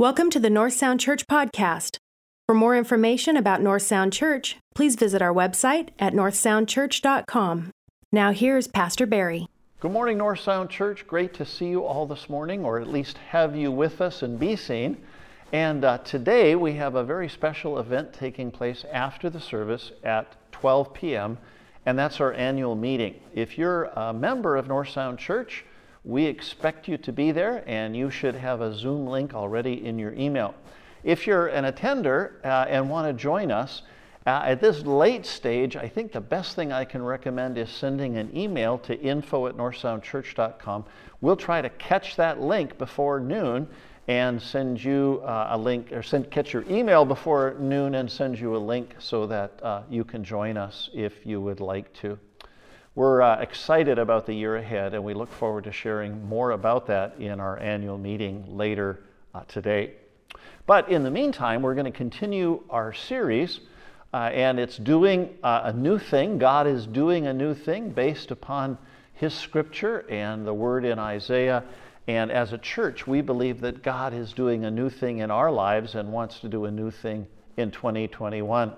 Welcome to the North Sound Church podcast. For more information about North Sound Church, please visit our website at northsoundchurch.com. Now, here's Pastor Barry. Good morning, North Sound Church. Great to see you all this morning, or at least have you with us and be seen. And uh, today we have a very special event taking place after the service at 12 p.m., and that's our annual meeting. If you're a member of North Sound Church, we expect you to be there, and you should have a Zoom link already in your email. If you're an attender uh, and want to join us, uh, at this late stage, I think the best thing I can recommend is sending an email to info at northsoundchurch.com. We'll try to catch that link before noon and send you uh, a link, or send, catch your email before noon and send you a link so that uh, you can join us if you would like to. We're uh, excited about the year ahead, and we look forward to sharing more about that in our annual meeting later uh, today. But in the meantime, we're going to continue our series, uh, and it's doing uh, a new thing. God is doing a new thing based upon His scripture and the word in Isaiah. And as a church, we believe that God is doing a new thing in our lives and wants to do a new thing in 2021.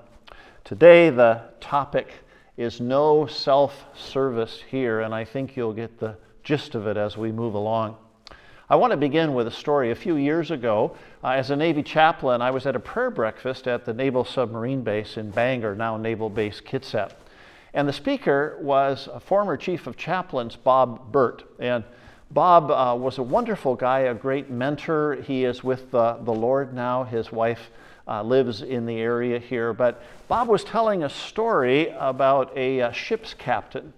Today, the topic is no self service here, and I think you'll get the gist of it as we move along. I want to begin with a story. A few years ago, uh, as a Navy chaplain, I was at a prayer breakfast at the Naval Submarine Base in Bangor, now Naval Base Kitsap. And the speaker was a former chief of chaplains, Bob Burt. And Bob uh, was a wonderful guy, a great mentor. He is with uh, the Lord now. His wife uh, lives in the area here. But Bob was telling a story about a, uh, ship's captain.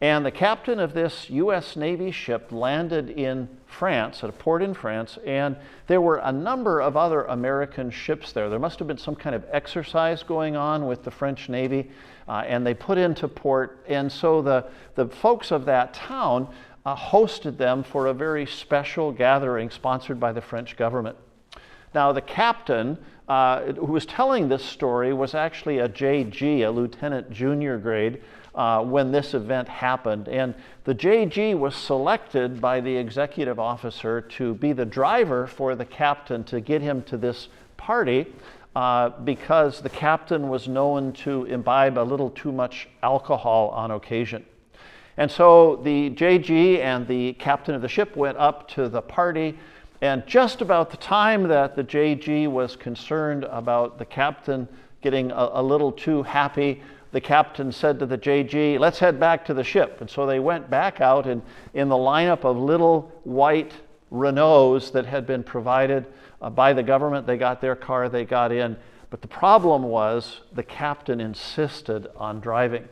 And the captain of this U.S. Navy ship landed in France, at a port in France, and there were a number of other American ships there. There must have been some kind of exercise going on with the French Navy, uh, and they put into port. And so the, the folks of that town uh, hosted them for a very special gathering sponsored by the French government. Now, the captain uh, who was telling this story was actually a JG, a lieutenant junior grade, uh, when this event happened. And the JG was selected by the executive officer to be the driver for the captain to get him to this party. Uh, because the captain was known to imbibe a little too much alcohol on occasion. And so the JG and the captain of the ship went up to the party and just about the time that the JG was concerned about the captain getting a, a, little too happy, the captain said to the JG, Let's head back to the ship. And so they went back out, and in the lineup of little white Renaults that had been provided uh, by the government, they got their car, they got in. But the problem was the captain insisted on driving.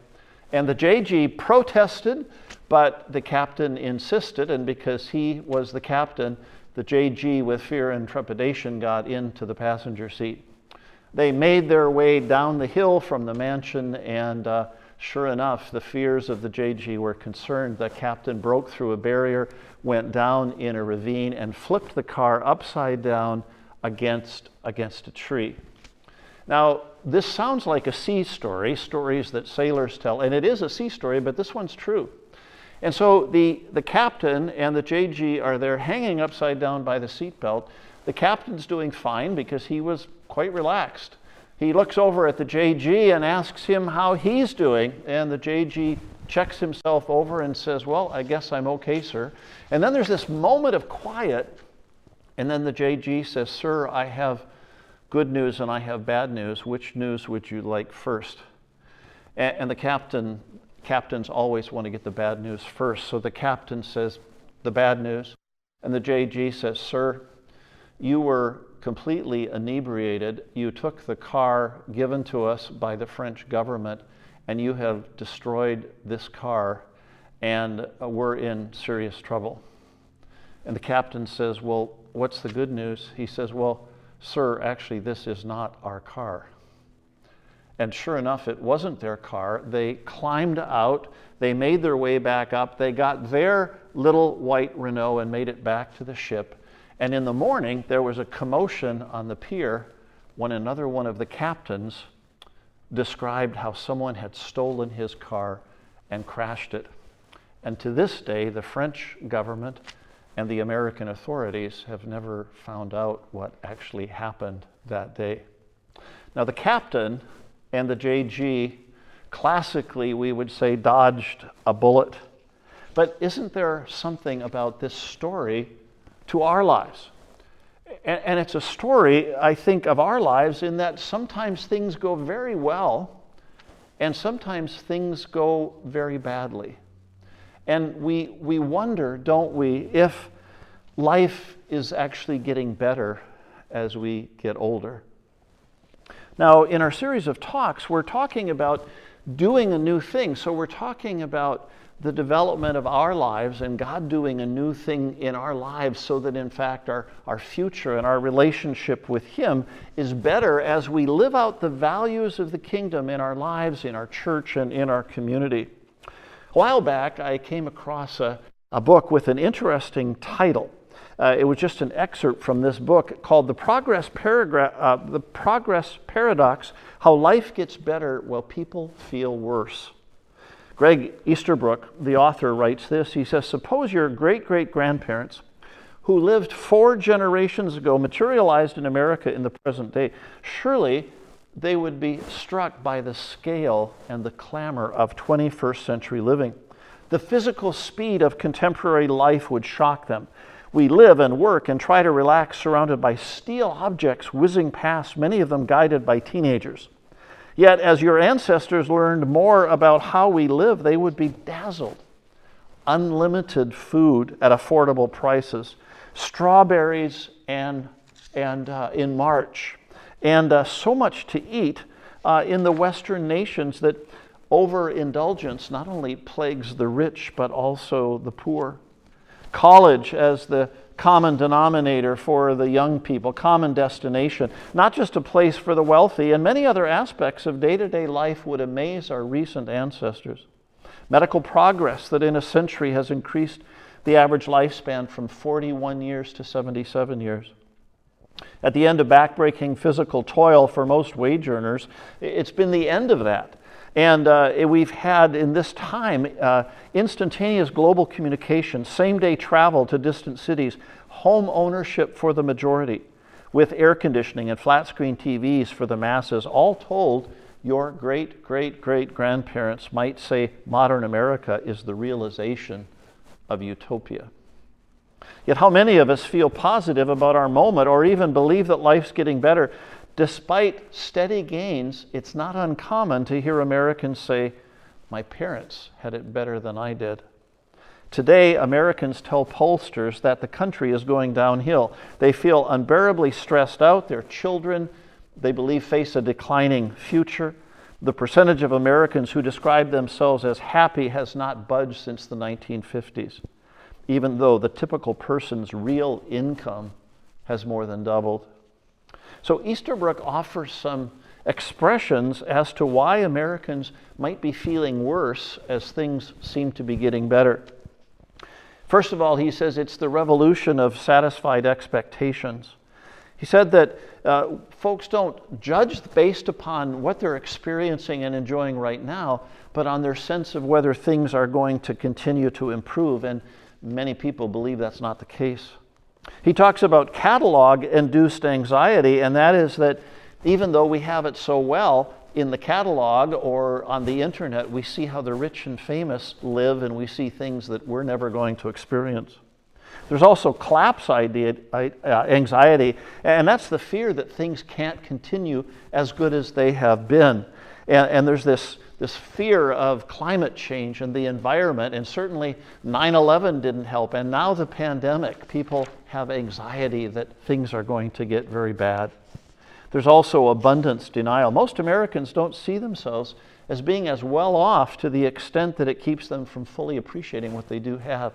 And the JG protested, but the captain insisted, and because he was the captain, the JG, with fear and trepidation, got into the passenger seat. They made their way down the hill from the mansion, and uh, sure enough, the fears of the JG were concerned. The captain broke through a barrier, went down in a ravine, and flipped the car upside down against, against a tree. Now, this sounds like a sea story, stories that sailors tell, and it is a sea story, but this one's true. And so the, the captain and the JG are there hanging upside down by the seatbelt. The captain's doing fine because he was quite relaxed. He looks over at the JG and asks him how he's doing, and the JG checks himself over and says, Well, I guess I'm okay, sir. And then there's this moment of quiet, and then the JG says, Sir, I have good news and I have bad news. Which news would you like first? And, and the captain captains always want to get the bad news first. So the captain says the bad news, and the JG says, Sir, you were completely inebriated. You took the car given to us by the French government, and you have destroyed this car, and uh, we're in serious trouble. And the captain says, Well, what's the good news? He says, Well, sir, actually, this is not our car. And sure enough, it wasn't their car. They climbed out, they made their way back up, they got their little white Renault and made it back to the ship. And in the morning, there was a commotion on the pier when another one of the captains described how someone had stolen his car and crashed it. And to this day, the French government and the American authorities have never found out what actually happened that day. Now, the captain and the JG, classically, we would say, dodged a bullet. But isn't there something about this story to our lives? And, and it's a story, I think, of our lives in that sometimes things go very well and sometimes things go very badly. And we, we wonder, don't we, if life is actually getting better as we get older. Now, in our series of talks, we're talking about doing a new thing. So, we're talking about the development of our lives and God doing a new thing in our lives so that, in fact, our, our future and our relationship with Him is better as we live out the values of the kingdom in our lives, in our church, and in our community. A while back, I came across a, a book with an interesting title. Uh, it was just an excerpt from this book called The Progress, Paragra- uh, the Progress Paradox How Life Gets Better While People Feel Worse. Greg Easterbrook, the author, writes this. He says Suppose your great great grandparents, who lived four generations ago, materialized in America in the present day. Surely they would be struck by the scale and the clamor of 21st century living. The physical speed of contemporary life would shock them. We live and work and try to relax surrounded by steel objects whizzing past, many of them guided by teenagers. Yet, as your ancestors learned more about how we live, they would be dazzled. Unlimited food at affordable prices, strawberries and, and uh, in March, and uh, so much to eat uh, in the Western nations that overindulgence not only plagues the rich but also the poor. College as the common denominator for the young people, common destination, not just a place for the wealthy, and many other aspects of day to day life would amaze our recent ancestors. Medical progress that in a century has increased the average lifespan from 41 years to 77 years. At the end of backbreaking physical toil for most wage earners, it's been the end of that. And uh, we've had in this time uh, instantaneous global communication, same day travel to distant cities, home ownership for the majority, with air conditioning and flat screen TVs for the masses. All told, your great great great grandparents might say modern America is the realization of utopia. Yet, how many of us feel positive about our moment or even believe that life's getting better Despite steady gains, it's not uncommon to hear Americans say, My parents had it better than I did. Today, Americans tell pollsters that the country is going downhill. They feel unbearably stressed out. Their children, they believe, face a declining future. The percentage of Americans who describe themselves as happy has not budged since the 1950s, even though the typical person's real income has more than doubled. So Easterbrook offers some expressions as to why Americans might be feeling worse as things seem to be getting better. First of all, he says it's the revolution of satisfied expectations. He said that uh, folks don't judge based upon what they're experiencing and enjoying right now, but on their sense of whether things are going to continue to improve. And many people believe that's not the case. He talks about catalog induced anxiety, and that is that even though we have it so well in the catalog or on the internet, we see how the rich and famous live and we see things that we're never going to experience. There's also collapse idea, uh, anxiety, and that's the fear that things can't continue as good as they have been. And, and there's this this fear of climate change and the environment, and certainly 9 11 didn't help. And now the pandemic, people have anxiety that things are going to get very bad. There's also abundance denial. Most Americans don't see themselves as being as well off to the extent that it keeps them from fully appreciating what they do have.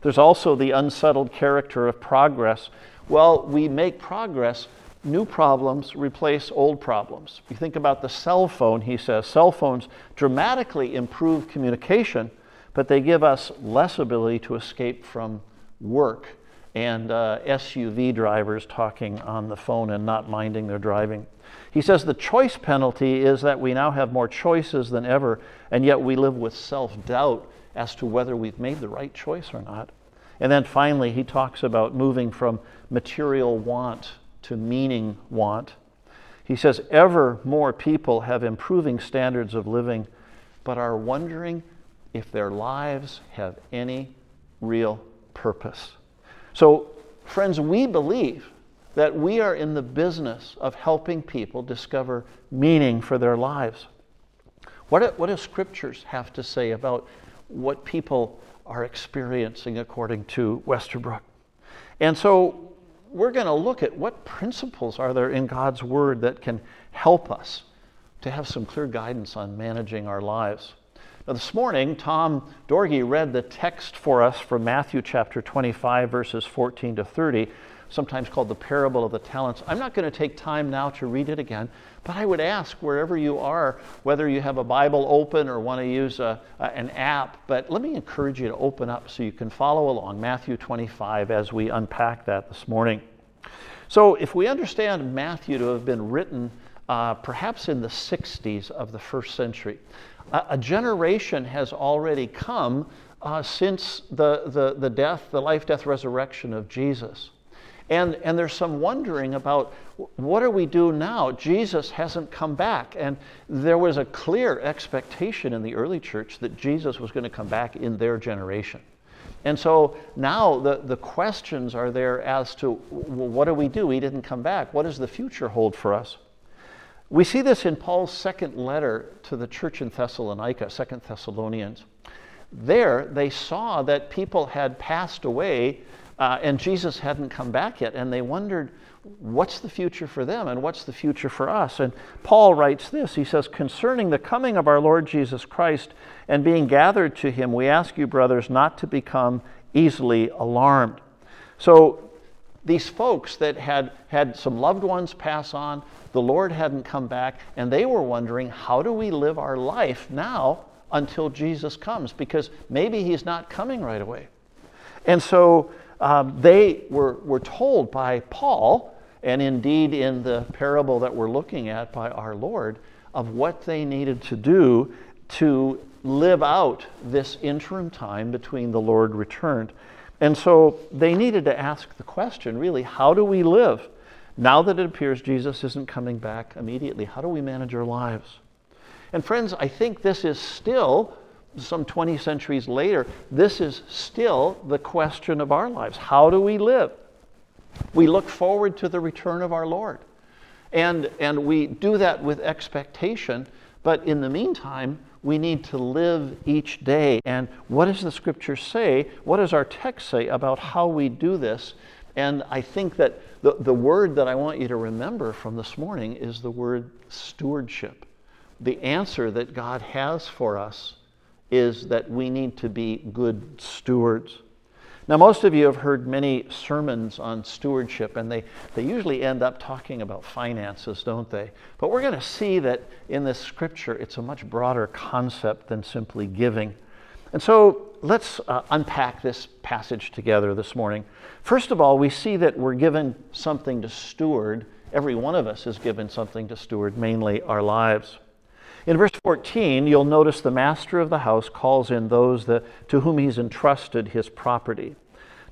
There's also the unsettled character of progress. Well, we make progress new problems replace old problems. You think about the cell phone, he says, cell phones dramatically improve communication, but they give us less ability to escape from work and uh, SUV drivers talking on the phone and not minding their driving. He says the choice penalty is that we now have more choices than ever, and yet we live with self doubt as to whether we've made the right choice or not. And then finally, he talks about moving from material want to meaning want. He says, ever more people have improving standards of living, but are wondering if their lives have any real purpose. So, friends, we believe that we are in the business of helping people discover meaning for their lives. What what do scriptures have to say about what people are experiencing according to Easterbrook? And so we're going to look at what principles are there in God's Word that can help us to have some clear guidance on managing our lives. Now, this morning, Tom Dorgy read the text for us from Matthew chapter 25, verses 14 to 30, sometimes called the parable of the talents. I'm not going to take time now to read it again, but I would ask wherever you are, whether you have a Bible open or want to use a, a, an app, but let me encourage you to open up so you can follow along Matthew 25 as we unpack that this morning. So, if we understand Matthew to have been written uh, perhaps in the 60s of the first century, a, a generation has already come uh, since the, the, the death, the life, death, resurrection of Jesus. And, and there's some wondering about what do we do now? Jesus hasn't come back. And there was a clear expectation in the early church that Jesus was going to come back in their generation. And so now the, the questions are there as to well, what do we do? He didn't come back. What does the future hold for us? We see this in Paul's second letter to the church in Thessalonica, Second Thessalonians. There, they saw that people had passed away uh, and Jesus hadn't come back yet, and they wondered, what's the future for them and what's the future for us? And Paul writes this He says, Concerning the coming of our Lord Jesus Christ and being gathered to him, we ask you, brothers, not to become easily alarmed. So, these folks that had had some loved ones pass on, the Lord hadn't come back, and they were wondering, how do we live our life now until Jesus comes? Because maybe He's not coming right away. And so um, they were, were told by Paul, and indeed in the parable that we're looking at by our Lord, of what they needed to do to live out this interim time between the Lord returned. And so they needed to ask the question really, how do we live? Now that it appears Jesus isn't coming back immediately, how do we manage our lives? And friends, I think this is still, some 20 centuries later, this is still the question of our lives. How do we live? We look forward to the return of our Lord. And, and we do that with expectation, but in the meantime, we need to live each day. And what does the scripture say? What does our text say about how we do this? And I think that the, the word that I want you to remember from this morning is the word stewardship. The answer that God has for us is that we need to be good stewards. Now, most of you have heard many sermons on stewardship, and they, they usually end up talking about finances, don't they? But we're going to see that in this scripture, it's a much broader concept than simply giving. And so let's uh, unpack this passage together this morning. First of all, we see that we're given something to steward. Every one of us is given something to steward, mainly our lives. In verse 14, you'll notice the master of the house calls in those that, to whom he's entrusted his property.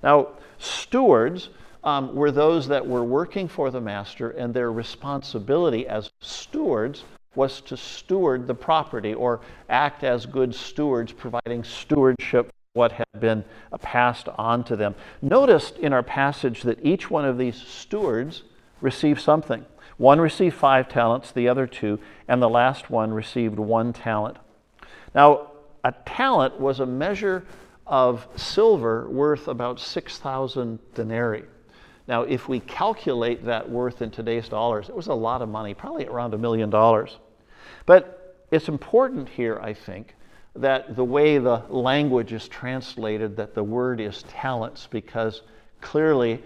Now, stewards um, were those that were working for the master, and their responsibility as stewards was to steward the property or act as good stewards, providing stewardship for what had been passed on to them. Notice in our passage that each one of these stewards received something. One received five talents, the other two, and the last one received one talent. Now, a talent was a measure of silver worth about 6,000 denarii. Now, if we calculate that worth in today's dollars, it was a lot of money, probably around a million dollars. But it's important here, I think, that the way the language is translated, that the word is talents, because clearly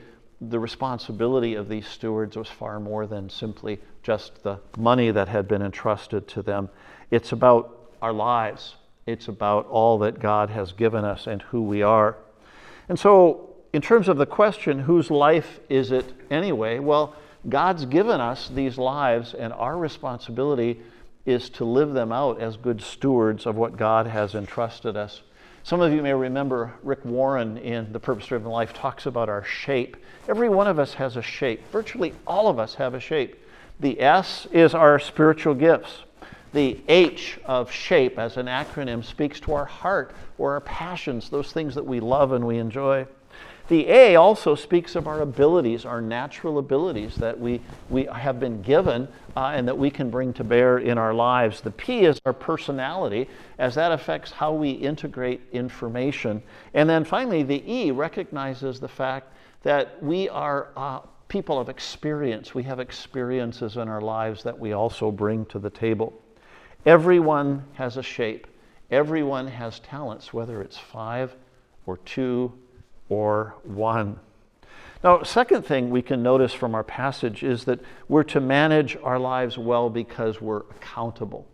the responsibility of these stewards was far more than simply just the money that had been entrusted to them. It's about our lives, it's about all that God has given us and who we are. And so, in terms of the question, whose life is it anyway? Well, God's given us these lives, and our responsibility is to live them out as good stewards of what God has entrusted us. Some of you may remember Rick Warren in The Purpose Driven Life talks about our shape. Every one of us has a shape. Virtually all of us have a shape. The S is our spiritual gifts. The H of shape as an acronym speaks to our heart or our passions, those things that we love and we enjoy. The A also speaks of our abilities, our natural abilities that we, we have been given uh, and that we can bring to bear in our lives. The P is our personality, as that affects how we integrate information. And then finally, the E recognizes the fact that we are uh, people of experience. We have experiences in our lives that we also bring to the table. Everyone has a shape, everyone has talents, whether it's five or two or one. Now, second thing we can notice from our passage is that we're to manage our lives well because we're accountable.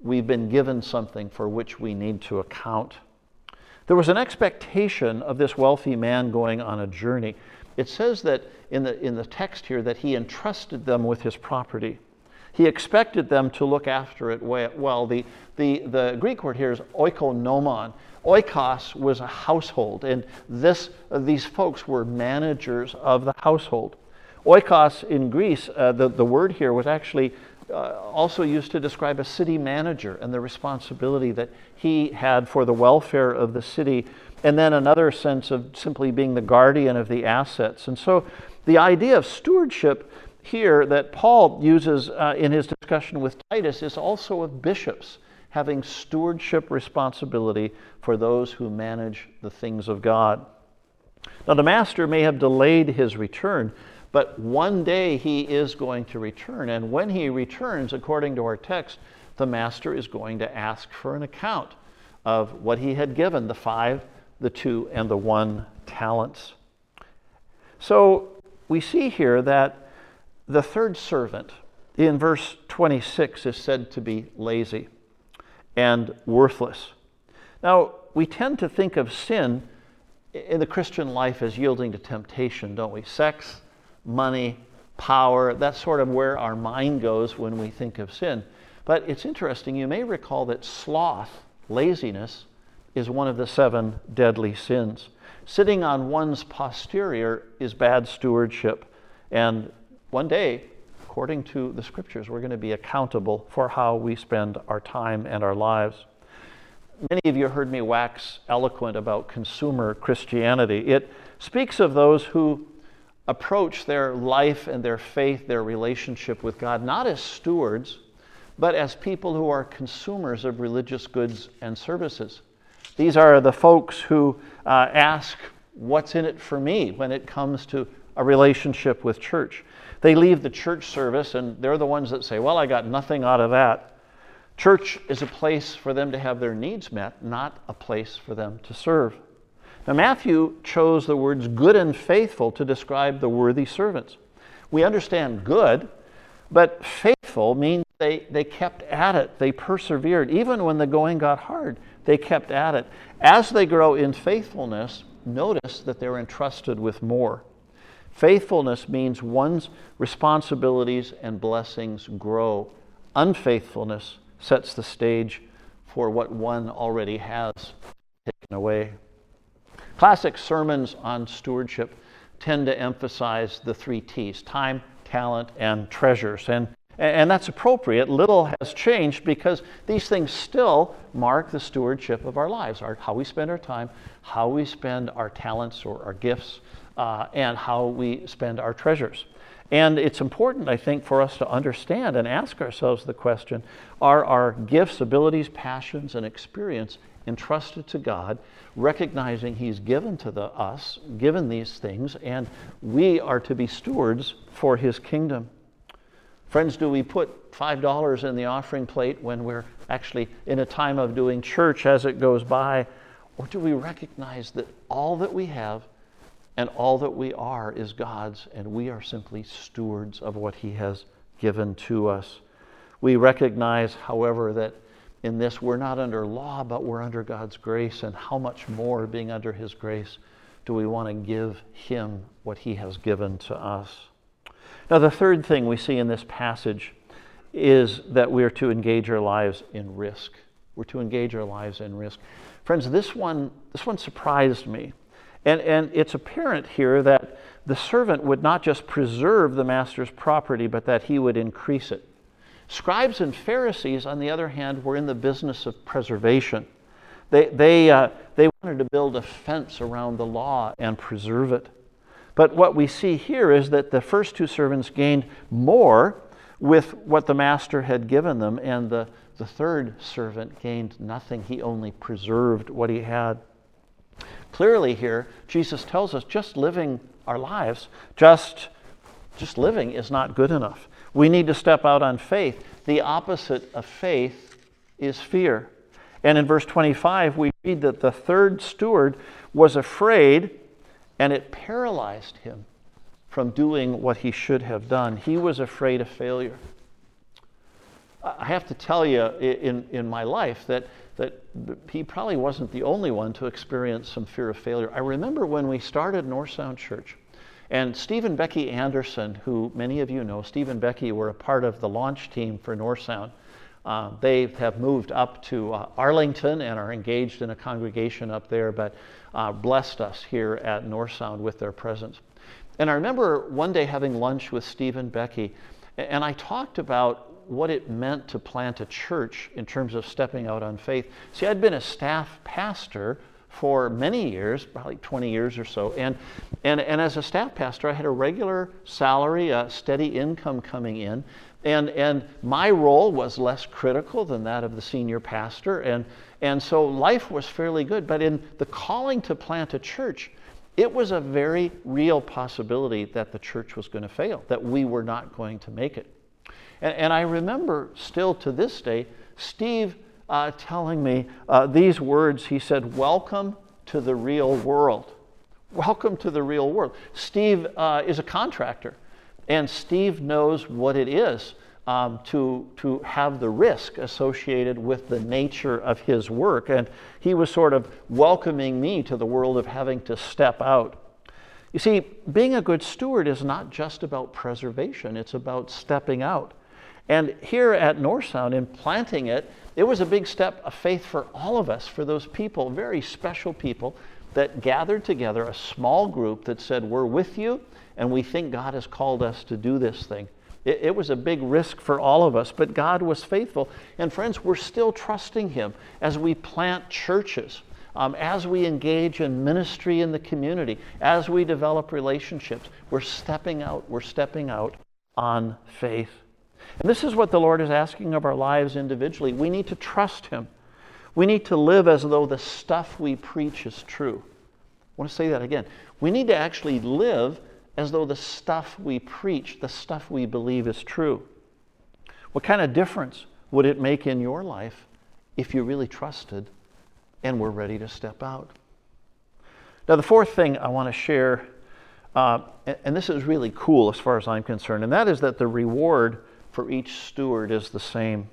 We've been given something for which we need to account. There was an expectation of this wealthy man going on a journey. It says that in the, in the text here that he entrusted them with his property. He expected them to look after it well. The, the, the Greek word here is oikonomon. Oikos was a household, and this, these folks were managers of the household. Oikos in Greece, uh, the, the word here was actually uh, also used to describe a city manager and the responsibility that he had for the welfare of the city, and then another sense of simply being the guardian of the assets. And so the idea of stewardship here that Paul uses uh, in his discussion with Titus is also of bishops having stewardship responsibility for those who manage the things of God. Now, the master may have delayed his return, but one day he is going to return. And when he returns, according to our text, the master is going to ask for an account of what he had given the five, the two, and the one talents. So we see here that the third servant in verse 26 is said to be lazy and worthless. Now, we tend to think of sin in the Christian life as yielding to temptation, don't we? Sex, money, power, that's sort of where our mind goes when we think of sin. But it's interesting, you may recall that sloth, laziness, is one of the seven deadly sins. Sitting on one's posterior is bad stewardship. And one day, according to the scriptures, we're going to be accountable for how we spend our time and our lives. Many of you heard me wax eloquent about consumer Christianity. It speaks of those who approach their life and their faith, their relationship with God, not as stewards, but as people who are consumers of religious goods and services. These are the folks who uh, ask, What's in it for me when it comes to a relationship with church? They leave the church service and they're the ones that say, Well, I got nothing out of that. Church is a place for them to have their needs met, not a place for them to serve. Now, Matthew chose the words good and faithful to describe the worthy servants. We understand good, but faithful means they, they kept at it, they persevered. Even when the going got hard, they kept at it. As they grow in faithfulness, notice that they're entrusted with more. Faithfulness means one's responsibilities and blessings grow. Unfaithfulness sets the stage for what one already has taken away. Classic sermons on stewardship tend to emphasize the three T's time, talent, and treasures. And, and that's appropriate. Little has changed because these things still mark the stewardship of our lives our, how we spend our time, how we spend our talents or our gifts, uh, and how we spend our treasures. And it's important, I think, for us to understand and ask ourselves the question are our gifts, abilities, passions, and experience entrusted to God, recognizing He's given to the, us, given these things, and we are to be stewards for His kingdom? Friends, do we put $5 in the offering plate when we're actually in a time of doing church as it goes by? Or do we recognize that all that we have and all that we are is God's, and we are simply stewards of what He has given to us. We recognize, however, that in this we're not under law, but we're under God's grace, and how much more, being under His grace, do we want to give Him what He has given to us? Now, the third thing we see in this passage is that we're to engage our lives in risk. We're to engage our lives in risk. Friends, this one, this one surprised me. And, and it's apparent here that the servant would not just preserve the master's property, but that he would increase it. Scribes and Pharisees, on the other hand, were in the business of preservation. They, they, uh, they wanted to build a fence around the law and preserve it. But what we see here is that the first two servants gained more with what the master had given them, and the, the third servant gained nothing. He only preserved what he had. Clearly, here, Jesus tells us just living our lives, just, just living is not good enough. We need to step out on faith. The opposite of faith is fear. And in verse 25, we read that the third steward was afraid and it paralyzed him from doing what he should have done. He was afraid of failure. I have to tell you in, in my life that, that he probably wasn't the only one to experience some fear of failure. I remember when we started North Sound Church, and Steve and Becky Anderson, who many of you know, Steve and Becky were a part of the launch team for North Sound. Uh, they have moved up to uh, Arlington and are engaged in a congregation up there, but uh, blessed us here at North Sound with their presence. And I remember one day having lunch with Steve and Becky, and I talked about what it meant to plant a church in terms of stepping out on faith. See, I'd been a staff pastor for many years, probably 20 years or so. And, and, and as a staff pastor, I had a regular salary, a steady income coming in. And, and my role was less critical than that of the senior pastor. And, and so life was fairly good. But in the calling to plant a church, it was a very real possibility that the church was going to fail, that we were not going to make it. And, and I remember still to this day, Steve uh, telling me uh, these words. He said, Welcome to the real world. Welcome to the real world. Steve uh, is a contractor. And Steve knows what it is um, to, to have the risk associated with the nature of his work. And he was sort of welcoming me to the world of having to step out. You see, being a good steward is not just about preservation, it's about stepping out. And here at North Sound, in planting it, it was a big step of faith for all of us, for those people, very special people, that gathered together, a small group that said, We're with you and we think God has called us to do this thing. It, it, was a big risk for all of us, but God was faithful. And friends, we're still trusting Him as we plant churches, um, as we engage in ministry in the community, as we develop relationships. We're stepping out, we're stepping out on faith. And this is what the Lord is asking of our lives individually. We need to trust Him. We need to live as though the stuff we preach is true. I want to say that again. We need to actually live as though the stuff we preach, the stuff we believe is true. What kind of difference would it make in your life if you really trusted and were ready to step out? Now, the fourth thing I want to share, uh, and this is really cool as far as I'm concerned, and that is that the reward for each steward is the same.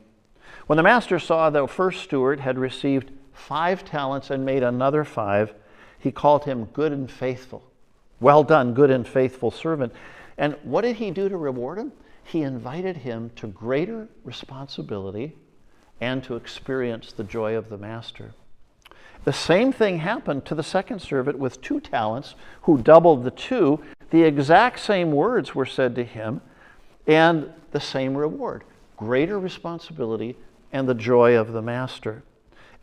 When the master saw the first steward had received five talents and made another five, he called him good and faithful. Well done, good and faithful servant. And what did he do to reward him? He invited him to greater responsibility and to experience the joy of the master. The same thing happened to the second servant with two talents, who doubled the two. The exact same words were said to him, and the same reward greater responsibility and the joy of the master.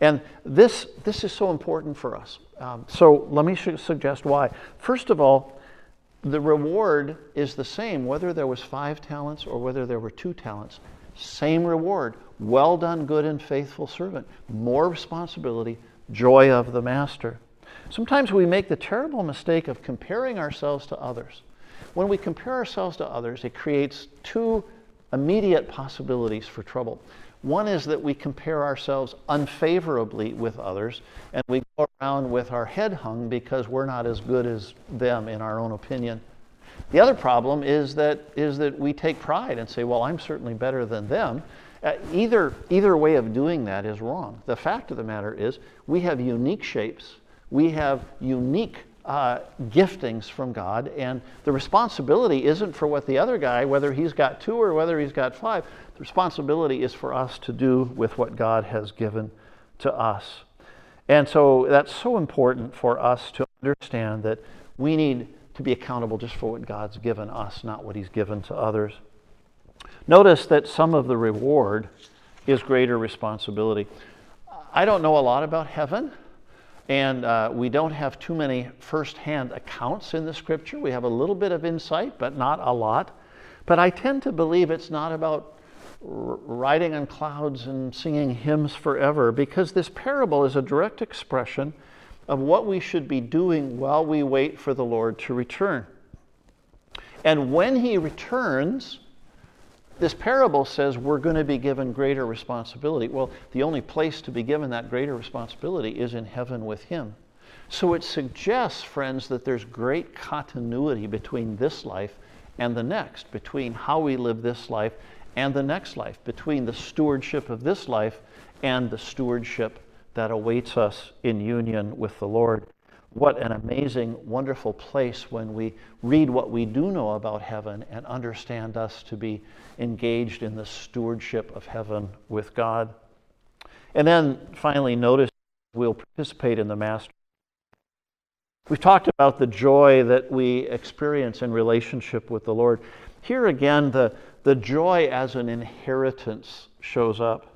And this, this is so important for us. Um, so let me suggest why. First of all, the reward is the same whether there was five talents or whether there were two talents. Same reward. Well done, good and faithful servant. More responsibility, joy of the master. Sometimes we make the terrible mistake of comparing ourselves to others. When we compare ourselves to others, it creates two immediate possibilities for trouble. One is that we compare ourselves unfavorably with others, and we go around with our head hung because we're not as good as them in our own opinion. The other problem is that, is that we take pride and say, well, I'm certainly better than them. Uh, either, either way of doing that is wrong. The fact of the matter is, we have unique shapes, we have unique uh, giftings from God, and the responsibility isn't for what the other guy, whether he's got two or whether he's got five. The responsibility is for us to do with what God has given to us. And so that's so important for us to understand that we need to be accountable just for what God's given us, not what He's given to others. Notice that some of the reward is greater responsibility. I don't know a lot about heaven, and uh, we don't have too many firsthand accounts in the scripture. We have a little bit of insight, but not a lot. But I tend to believe it's not about riding on clouds and singing hymns forever because this parable is a direct expression of what we should be doing while we wait for the Lord to return. And when he returns, this parable says we're going to be given greater responsibility. Well, the only place to be given that greater responsibility is in heaven with him. So it suggests, friends, that there's great continuity between this life and the next, between how we live this life and the next life, between the stewardship of this life and the stewardship that awaits us in union with the Lord. What an amazing, wonderful place when we read what we do know about heaven and understand us to be engaged in the stewardship of heaven with God. And then finally, notice we'll participate in the Master. We've talked about the joy that we experience in relationship with the Lord. Here again, the, the joy as an inheritance shows up.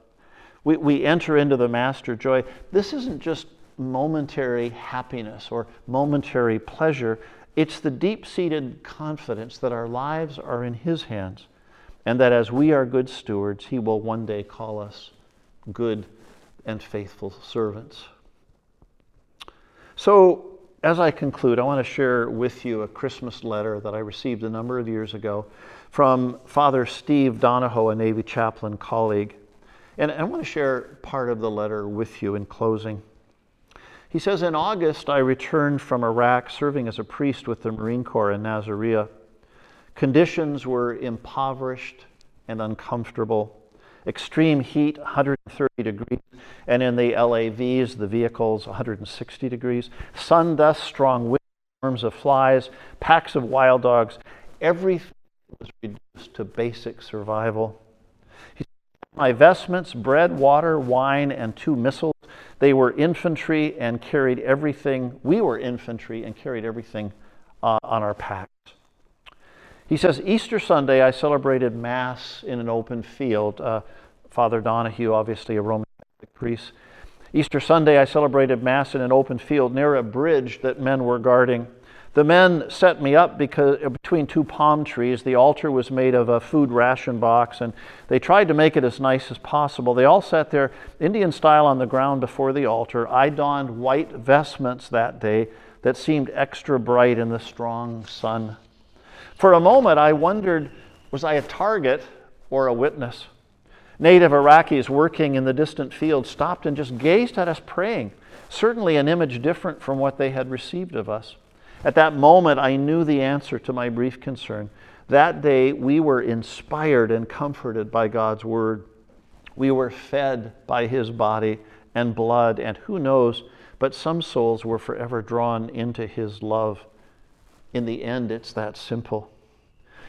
We, we enter into the master joy. This isn't just momentary happiness or momentary pleasure, it's the deep seated confidence that our lives are in His hands and that as we are good stewards, He will one day call us good and faithful servants. So, as I conclude, I want to share with you a Christmas letter that I received a number of years ago from Father Steve Donahoe, a Navy chaplain colleague. And I want to share part of the letter with you in closing. He says, In August, I returned from Iraq serving as a priest with the Marine Corps in Nasiriyah. Conditions were impoverished and uncomfortable. Extreme heat, 130 degrees, and in the LAVs, the vehicles, 160 degrees. Sun dust, strong wind, swarms of flies, packs of wild dogs. Everything was reduced to basic survival. He my vestments, bread, water, wine, and two missals. They were infantry and carried everything. We were infantry and carried everything uh, on our packs. He says, Easter Sunday, I celebrated Mass in an open field. Uh, Father Donahue, obviously a Roman Catholic priest. Easter Sunday, I celebrated Mass in an open field near a bridge that men were guarding. The men set me up because uh, between two palm trees. The altar was made of a food ration box, and they tried to make it as nice as possible. They all sat there, Indian style, on the ground before the altar. I donned white vestments that day that seemed extra bright in the strong sun. For a moment, I wondered was I a target or a witness? Native Iraqis working in the distant field stopped and just gazed at us praying, certainly an image different from what they had received of us. At that moment, I knew the answer to my brief concern. That day, we were inspired and comforted by God's word. We were fed by his body and blood, and who knows, but some souls were forever drawn into his love. In the end, it's that simple.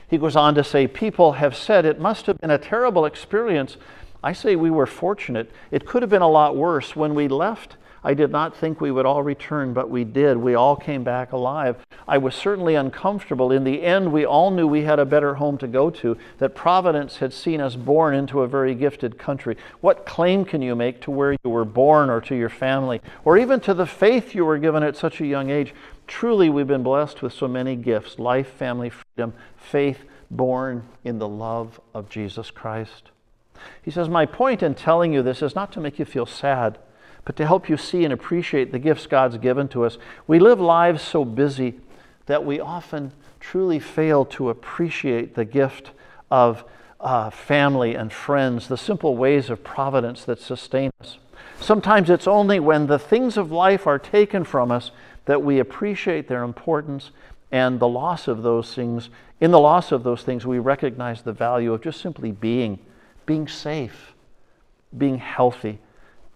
He goes on to say, People have said it must have been a terrible experience. I say we were fortunate. It could have been a lot worse. When we left, I did not think we would all return, but we did. We all came back alive. I was certainly uncomfortable. In the end, we all knew we had a better home to go to, that Providence had seen us born into a very gifted country. What claim can you make to where you were born or to your family, or even to the faith you were given at such a young age? Truly, we've been blessed with so many gifts life, family, freedom, faith, born in the love of Jesus Christ. He says, My point in telling you this is not to make you feel sad but to help you see and appreciate the gifts God's given to us. We live lives so busy that we often truly fail to appreciate the gift of uh, family and friends, the simple ways of providence that sustain us. Sometimes it's only when the things of life are taken from us that we appreciate their importance and the loss of those things. In the loss of those things, we recognize the value of just simply being, being safe, being healthy,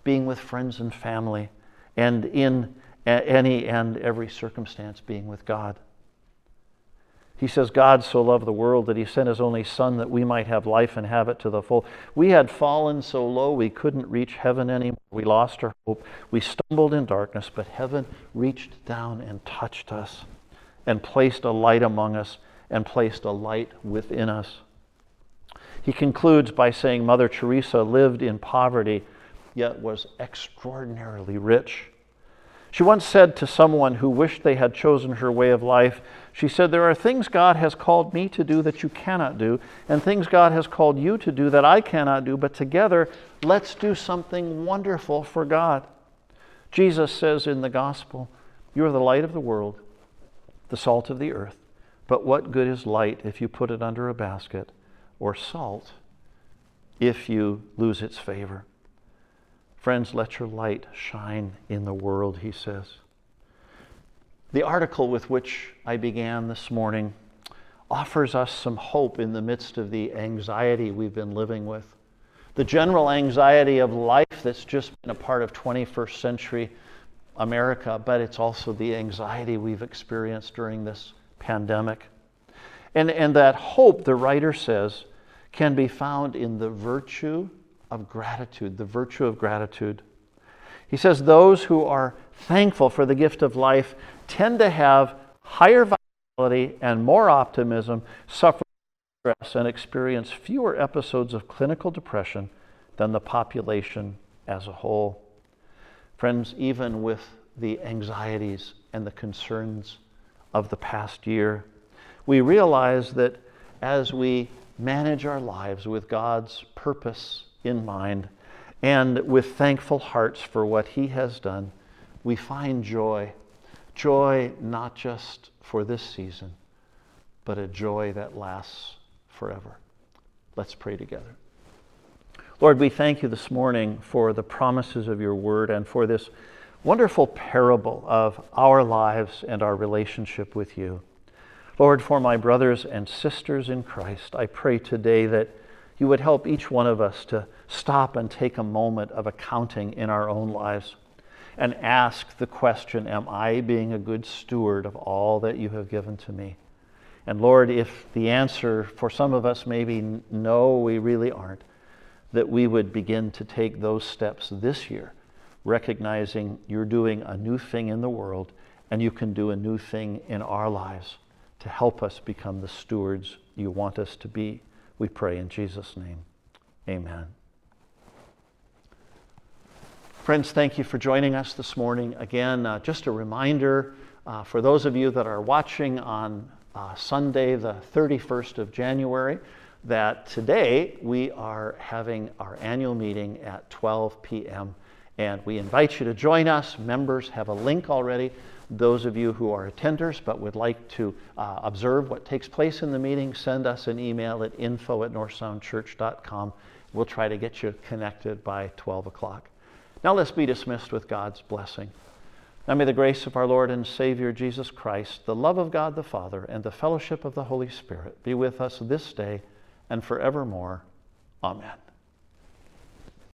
being with friends and family, and in any and every circumstance being with God. He says, God so loved the world that he sent his only Son that we might have life and have it to the full. We had fallen so low we couldn't reach heaven anymore. We lost our hope. We stumbled in darkness, but heaven reached down and touched us and placed a light among us and placed a light within us. He concludes by saying Mother Teresa lived in poverty, yet was extraordinarily rich. She once said to someone who wished they had chosen her way of life, she said, There are things God has called me to do that you cannot do, and things God has called you to do that I cannot do, but together, let's do something wonderful for God. Jesus says in the gospel, You are the light of the world, the salt of the earth. But what good is light if you put it under a basket, or salt if you lose its favor? Friends, let your light shine in the world, he says. The article with which I began this morning offers us some hope in the midst of the anxiety we've been living with. The general anxiety of life that's just been a part of 21st century America, but it's also the anxiety we've experienced during this pandemic. And, and that hope, the writer says, can be found in the virtue of gratitude, the virtue of gratitude. He says those who are thankful for the gift of life tend to have higher vitality and more optimism, suffer stress, and experience fewer episodes of clinical depression than the population as a whole. Friends, even with the anxieties and the concerns of the past year, we realize that as we manage our lives with God's purpose in mind and with thankful hearts for what He has done, we find joy. Joy not just for this season, but a joy that lasts forever. Let's pray together. Lord, we thank you this morning for the promises of your word and for this wonderful parable of our lives and our relationship with you. Lord, for my brothers and sisters in Christ, I pray today that you would help each one of us to stop and take a moment of accounting in our own lives and ask the question Am I being a good steward of all that you have given to me? And Lord, if the answer for some of us may be no, we really aren't, that we would begin to take those steps this year, recognizing you're doing a new thing in the world and you can do a new thing in our lives to help us become the stewards you want us to be. We pray in Jesus' name. Amen. Friends, thank you for joining us this morning. Again, uh, just a reminder uh, for those of you that are watching on uh, Sunday, the 31st of January, that today we are having our annual meeting at 12 p.m. And we invite you to join us. Members have a link already those of you who are attenders but would like to uh, observe what takes place in the meeting, send us an email at info at northsoundchurch.com. We'll try to get you connected by 12 o'clock. Now let's be dismissed with God's blessing. Now may the grace of our Lord and Savior Jesus Christ, the love of God the Father, and the fellowship of the Holy Spirit be with us this day and forevermore. Amen.